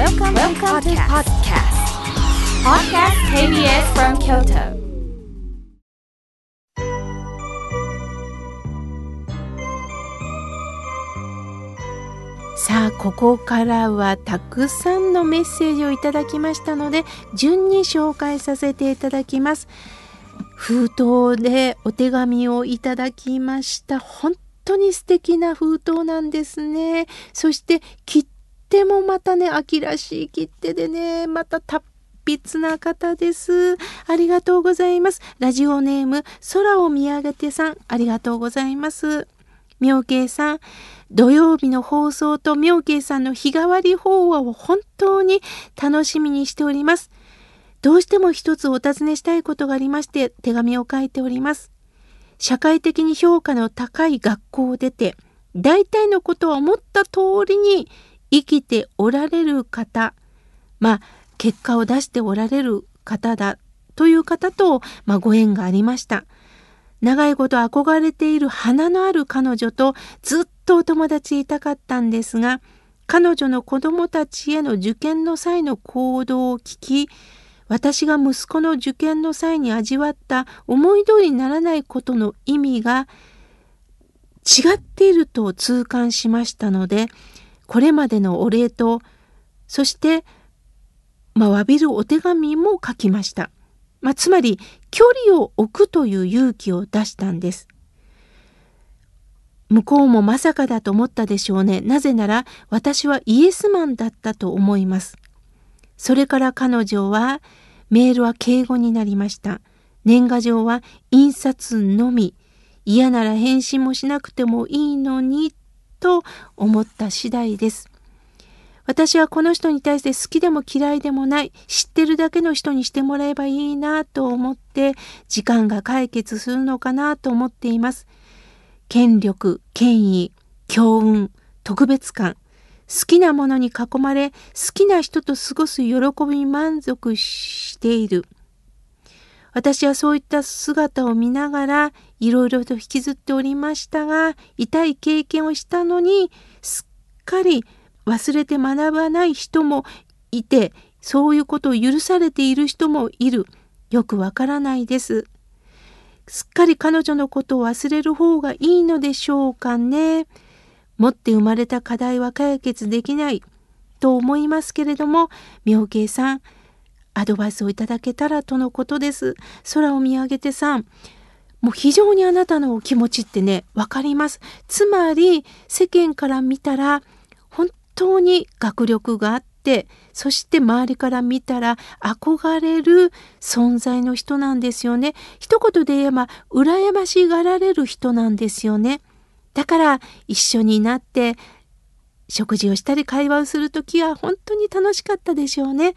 Welcome, Welcome to podcast. Podcast KBS from Kyoto. さあここからはたくさんのメッセージをいただきましたので順に紹介させていただきます封筒でお手紙をいただきました本当に素敵な封筒なんですねそして切手もまたね秋らしい切手でねまた達筆な方です。ありがとうございます。ラジオネーム空を見上げてさん。ありがとうございます。妙慶さん。土曜日の放送と妙慶さんの日替わり法話を本当に楽しみにしております。どうしても一つお尋ねしたいことがありまして手紙を書いております。社会的に評価の高い学校を出て大体のことは思った通りに生きておられる方まあ結果を出しておられる方だという方と、まあ、ご縁がありました。長いこと憧れている花のある彼女とずっとお友達いたかったんですが彼女の子供たちへの受験の際の行動を聞き私が息子の受験の際に味わった思い通りにならないことの意味が違っていると痛感しましたのでこれまでのお礼とそしてまあ、詫びるお手紙も書きました。まあ、つまり距離を置くという勇気を出したんです。向こうもまさかだと思ったでしょうね。なぜなら私はイエスマンだったと思います。それから彼女はメールは敬語になりました。年賀状は印刷のみ。嫌なら返信もしなくてもいいのにと思った次第です。私はこの人に対して好きでも嫌いでもない知ってるだけの人にしてもらえばいいなと思って時間が解決するのかなと思っています。権力、権威、強運、特別感、好きなものに囲まれ好きな人と過ごす喜びに満足している。私はそういった姿を見ながらいろいろと引きずっておりましたが痛い経験をしたのにすっかり忘れて学ばない人もいてそういうことを許されている人もいる。よくわからないです。すっかり彼女のことを忘れる方がいいのでしょうかね。持って生まれた課題は解決できないと思いますけれども妙慶さんアドバイスをいただけたらとのことです。空を見上げてさんもう非常にあなたのお気持ちってね分かりますつまり世間から見たら本当に学力があってそして周りから見たら憧れる存在の人なんですよね。一言で言えば羨ましがられる人なんですよね。だから一緒になって食事をしたり会話をする時は本当に楽しかったでしょうね。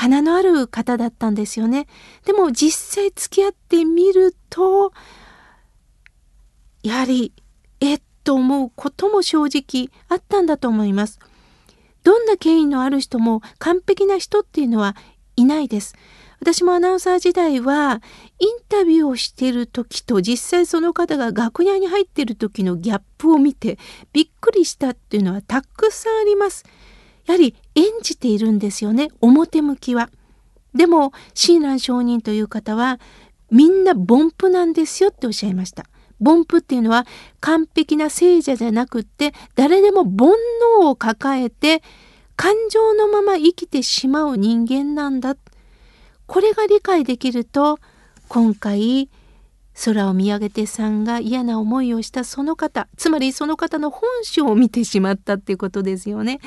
花のある方だったんですよね。でも実際付き合ってみるとやはりえっと思うことも正直あったんだと思います。どんな権威のある人も完璧な人っていうのはいないです。私もアナウンサー時代はインタビューをしている時と実際その方が楽屋に入っている時のギャップを見てびっくりしたっていうのはたくさんあります。やはり演じているんですよね表向きは。でも親鸞上人という方はみんな凡夫なんですよっておっしゃいました。凡夫っていうのは完璧な聖者じゃなくって誰でも煩悩を抱えて感情のまま生きてしまう人間なんだ。これが理解できると今回空を見上げてさんが嫌な思いをしたその方つまりその方の本性を見てしまったっていうことですよね。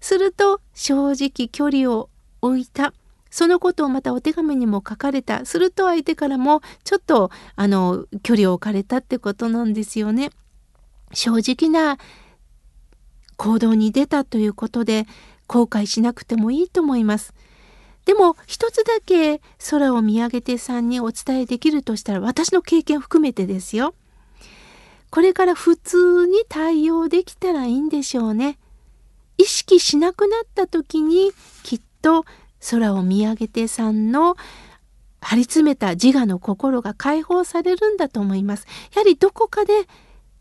すると正直距離を置いたそのことをまたお手紙にも書かれたすると相手からもちょっとあの距離を置かれたってことなんですよね。正直な行動に出たということで後悔しなくてもいいと思います。でも一つだけ空を見上げてさんにお伝えできるとしたら私の経験含めてですよ。これから普通に対応できたらいいんでしょうね。意識しなくなった時にきっと空を見上げてさんの張り詰めた自我の心が解放されるんだと思います。やはりどこかで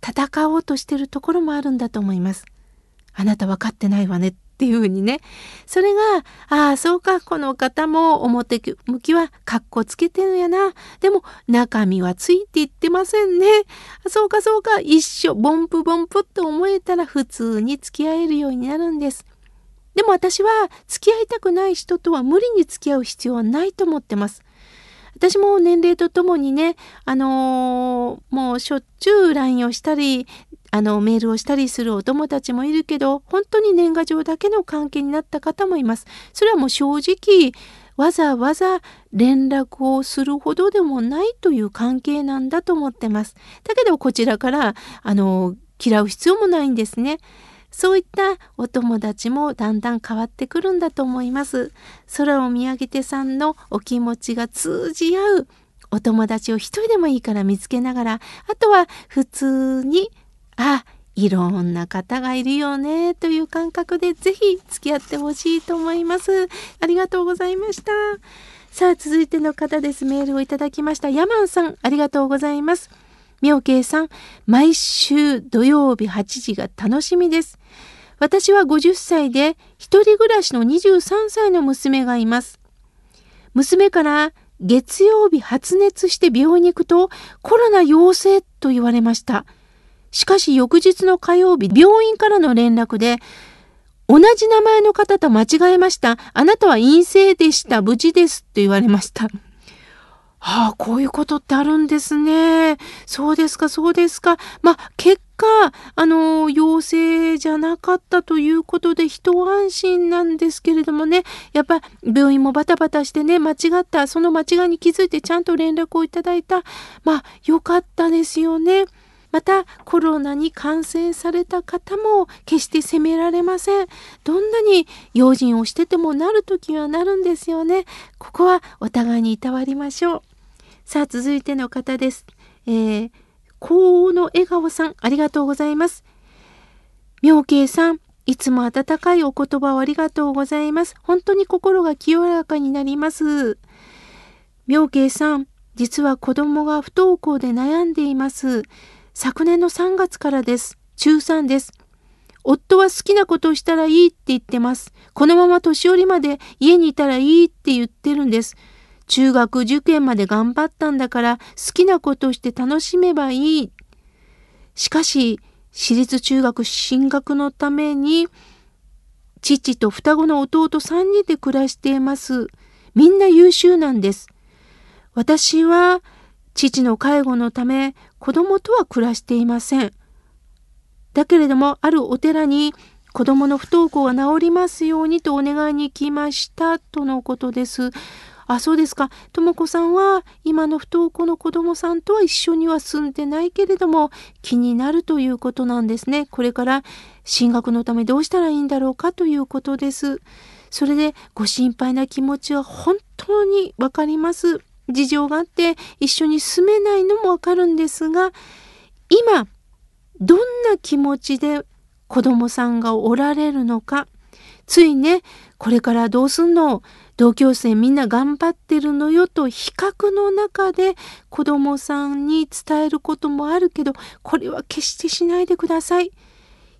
戦おうとしてるところもあるんだと思います。あなた分かってないわねっていうふうにね。それが、ああ、そうか、この方も表向きはカッコつけてるんやな。でも中身はついていってませんね。そうかそうか、一緒、ボンプボンプって思えたら普通に付き合えるようになるんです。でも私は付き合いたくない人とは無理に付き合う必要はないと思ってます。私も年齢とともにね、あのー、もうしょっちゅう LINE をしたり、あのメールをしたりするお友達もいるけど、本当に年賀状だけの関係になった方もいます。それはもう正直、わざわざ連絡をするほどでもないという関係なんだと思ってます。だけどこちらからあの嫌う必要もないんですね。そういったお友達もだんだん変わってくるんだと思います。空を見上げてさんのお気持ちが通じ合うお友達を一人でもいいから見つけながら、あとは普通に、あ、いろんな方がいるよねという感覚でぜひ付き合ってほしいと思います。ありがとうございました。さあ続いての方です。メールをいただきました。ヤマンさんありがとうございます。妙慶さん、毎週土曜日8時が楽しみです。私は50歳で一人暮らしの23歳の娘がいます。娘から月曜日発熱して病院に行くとコロナ陽性と言われました。しかし翌日の火曜日、病院からの連絡で同じ名前の方と間違えました。あなたは陰性でした。無事です。と言われました。はあ、こういうことってあるんですね。そうですか、そうですか。まあ、結果、あの、陽性じゃなかったということで一安心なんですけれどもね、やっぱ病院もバタバタしてね、間違った、その間違いに気づいてちゃんと連絡をいただいた。まあ、よかったですよね。またコロナに感染された方も決して責められません。どんなに用心をしててもなる時はなるんですよね。ここはお互いにいたわりましょう。さあ続いての方です。えー、高の笑顔さんありがとうございます。妙慶さんいつも温かいお言葉をありがとうございます。本当に心が清らかになります。妙慶さん、実は子供が不登校で悩んでいます。昨年の3月からです。中3です。夫は好きなことをしたらいいって言ってます。このまま年寄りまで家にいたらいいって言ってるんです。中学受験まで頑張ったんだから好きなことをして楽しめばいい。しかし、私立中学進学のために、父と双子の弟3人で暮らしています。みんな優秀なんです。私は父の介護のため子供とは暮らしていません。だけれどもあるお寺に子供の不登校が治りますようにとお願いに来ましたとのことです。あ、そうですか。とも子さんは今の不登校の子供さんとは一緒には住んでないけれども気になるということなんですね。これから進学のためどうしたらいいんだろうかということです。それでご心配な気持ちは本当にわかります。事情があって一緒に住めないのもわかるんですが今どんな気持ちで子供さんがおられるのかついねこれからどうすんの？同級生みんな頑張ってるのよと比較の中で子供さんに伝えることもあるけどこれは決してしないでください。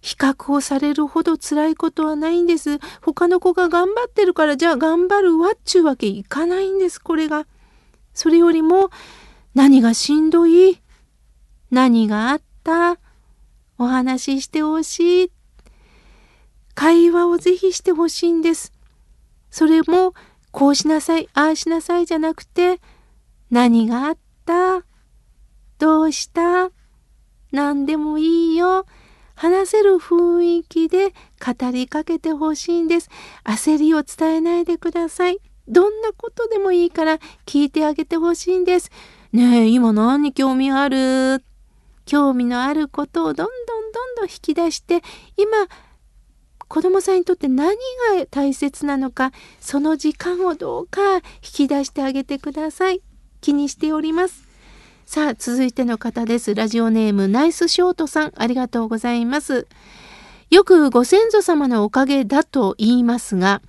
比較をされるほど辛いことはないんです。他の子が頑張ってるからじゃあ頑張るわっちゅうわけいかないんですこれが。それよりも何がしんどい？何があった？お話ししてほしい？会話をぜひしてほしいんです。それもこうしなさいああしなさいじゃなくて何があった？どうした？何でもいいよ話せる雰囲気で語りかけてほしいんです。焦りを伝えないでください。どんなことでもいいから聞いてあげてほしいんです。ねえ、今何に興味ある？興味のあることをどんどんどんどん引き出して、今、子供さんにとって何が大切なのか、その時間をどうか引き出してあげてください。気にしております。さあ、続いての方です。ラジオネームナイスショートさん、ありがとうございます。よくご先祖様のおかげだと言いますが、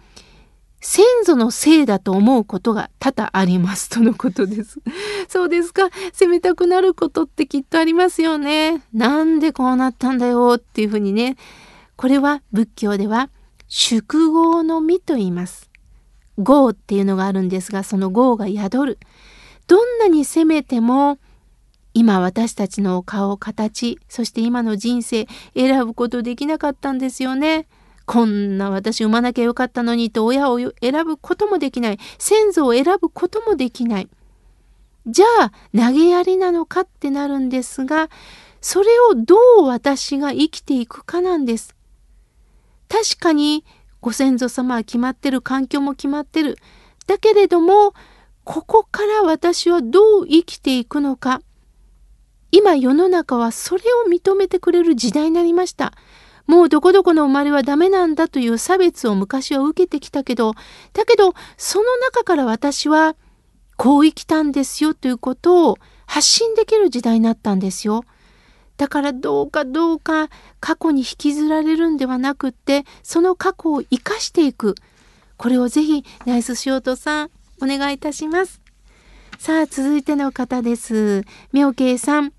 先祖のせいだと思うことが多々ありますとのことです。そうですか。責めたくなることってきっとありますよね。なんでこうなったんだよっていうふうにね。これは仏教では宿業の実と言います。業っていうのがあるんですが、その業が宿る。どんなに責めても、今私たちの顔、形、そして今の人生選ぶことできなかったんですよね。こんな私産まなきゃよかったのにと親を選ぶこともできない。先祖を選ぶこともできない。じゃあ投げやりなのかってなるんですが、それをどう私が生きていくかなんです。確かにご先祖様は決まってる、環境も決まってる。だけれども、ここから私はどう生きていくのか。今世の中はそれを認めてくれる時代になりました。もうどこどこの生まれはダメなんだという差別を昔は受けてきたけど、だけどその中から私はこう生きたんですよということを発信できる時代になったんですよ。だからどうかどうか過去に引きずられるんではなくってその過去を生かしていく。これをぜひナイスショートさんお願いいたします。さあ続いての方です。妙慶さん。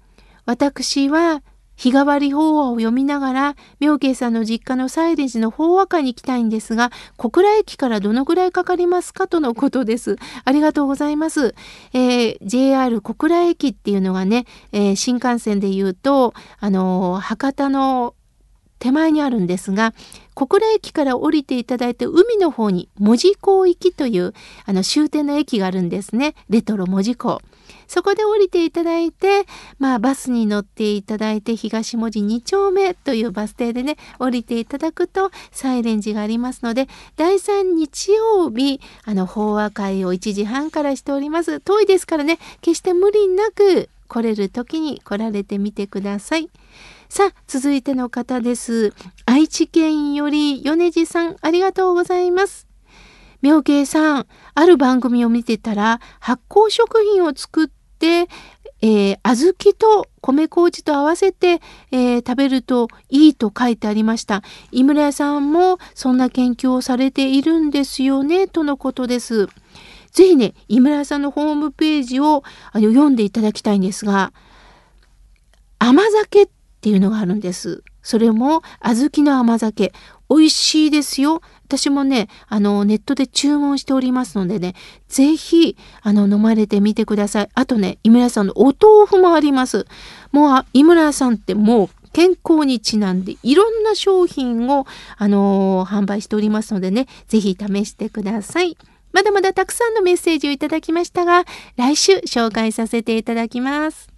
私は日替わり法話を読みながら、妙慶さんの実家のサイレンジの法話会に行きたいんですが、小倉駅からどのぐらいかかりますかとのことです。ありがとうございます。えー、JR 小倉駅っていうのがね、えー、新幹線で言うと、あのー、博多の手前にあるんですが小倉駅から降りていただいて海の方に門司港行きというあの終点の駅があるんですねレトロ門司港。そこで降りていただいて、まあ、バスに乗っていただいて東文字2丁目というバス停でね降りていただくとサイレンジがありますので第3日曜日あの法話会を1時半からしております遠いですからね決して無理なく来れる時に来られてみてください。さあ、続いての方です。愛知県より米次さん、ありがとうございます。妙慶さん、ある番組を見てたら、発酵食品を作って、えー、小豆と米麹と合わせて、えー、食べるといいと書いてありました。井村屋さんもそんな研究をされているんですよね、とのことです。ぜひね、井村屋さんのホームページをあの読んでいただきたいんですが、甘酒っていうのがあるんです。それも小豆の甘酒。美味しいですよ。私もね、あの、ネットで注文しておりますのでね、ぜひ、あの、飲まれてみてください。あとね、井村さんのお豆腐もあります。もう、井村さんってもう、健康にちなんでいろんな商品を、あのー、販売しておりますのでね、ぜひ試してください。まだまだたくさんのメッセージをいただきましたが、来週紹介させていただきます。